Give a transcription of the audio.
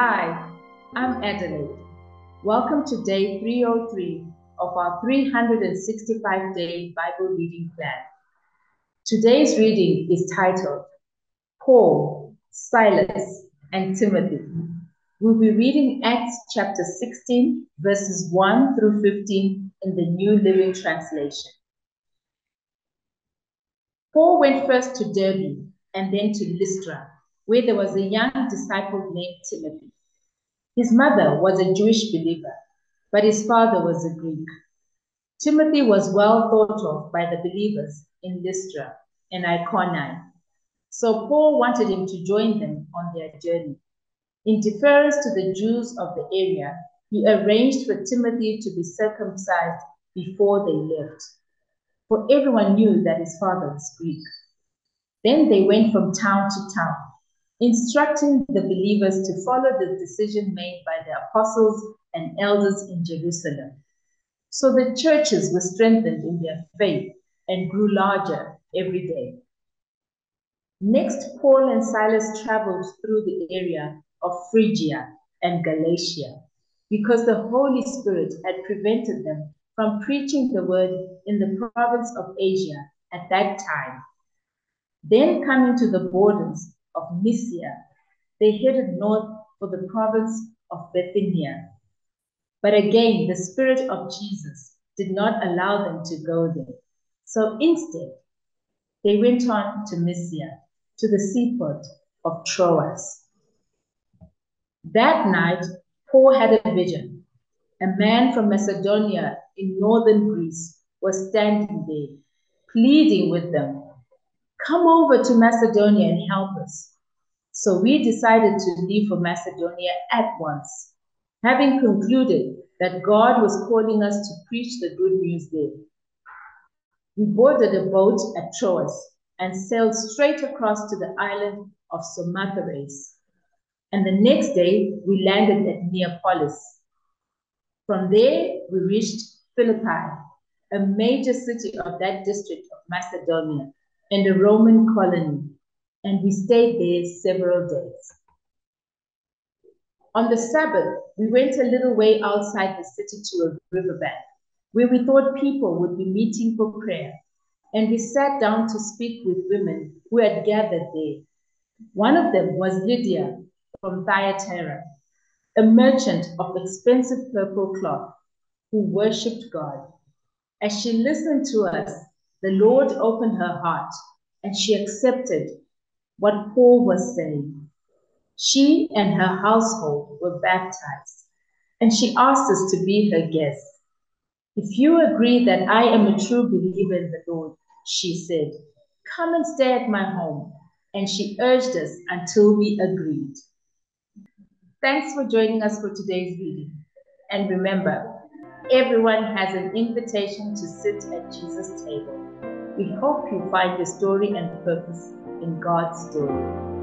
Hi, I'm Adelaide. Welcome to day 303 of our 365 day Bible reading plan. Today's reading is titled Paul, Silas, and Timothy. We'll be reading Acts chapter 16, verses 1 through 15 in the New Living Translation. Paul went first to Derbe and then to Lystra, where there was a young disciple named Timothy. His mother was a Jewish believer, but his father was a Greek. Timothy was well thought of by the believers in Lystra and Iconium, so Paul wanted him to join them on their journey. In deference to the Jews of the area, he arranged for Timothy to be circumcised before they left, for everyone knew that his father was Greek. Then they went from town to town, instructing the believers to follow the decision made by the apostles and elders in Jerusalem. So the churches were strengthened in their faith and grew larger every day. Next, Paul and Silas traveled through the area of Phrygia and Galatia because the Holy Spirit had prevented them from preaching the word in the province of Asia at that time. Then, coming to the borders of Mysia, they headed north for the province of Bithynia. But again, the Spirit of Jesus did not allow them to go there. So instead, they went on to Mysia, to the seaport of Troas. That night, Paul had a vision. A man from Macedonia in northern Greece was standing there, pleading with them, Come over to Macedonia and help us. So we decided to leave for Macedonia at once, having concluded that God was calling us to preach the good news there. We boarded a boat at Troas and sailed straight across to the island of Samothrace. And the next day, we landed at Neapolis. From there, we reached Philippi, a major city of that district of Macedonia and a Roman colony, and we stayed there several days. On the Sabbath, we went a little way outside the city to a riverbank, where we thought people would be meeting for prayer, and we sat down to speak with women who had gathered there. One of them was Lydia from Thyatira, a merchant of expensive purple cloth who worshipped God. As she listened to us, the Lord opened her heart and she accepted what Paul was saying. She and her household were baptized, and she asked us to be her guests. If you agree that I am a true believer in the Lord, she said, come and stay at my home. And she urged us until we agreed. Thanks for joining us for today's reading. And remember, everyone has an invitation to sit at Jesus' table. We hope you find your story and purpose in God's story.